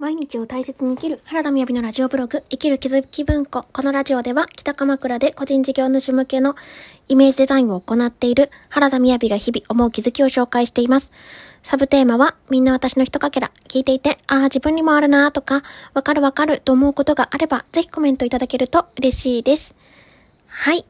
毎日を大切に生きる原田みやびのラジオブログ生きる気づき文庫。このラジオでは北鎌倉で個人事業主向けのイメージデザインを行っている原田みやびが日々思う気づきを紹介しています。サブテーマはみんな私の一かけら。聞いていて、ああ自分にもあるなーとか、わかるわかると思うことがあればぜひコメントいただけると嬉しいです。はい。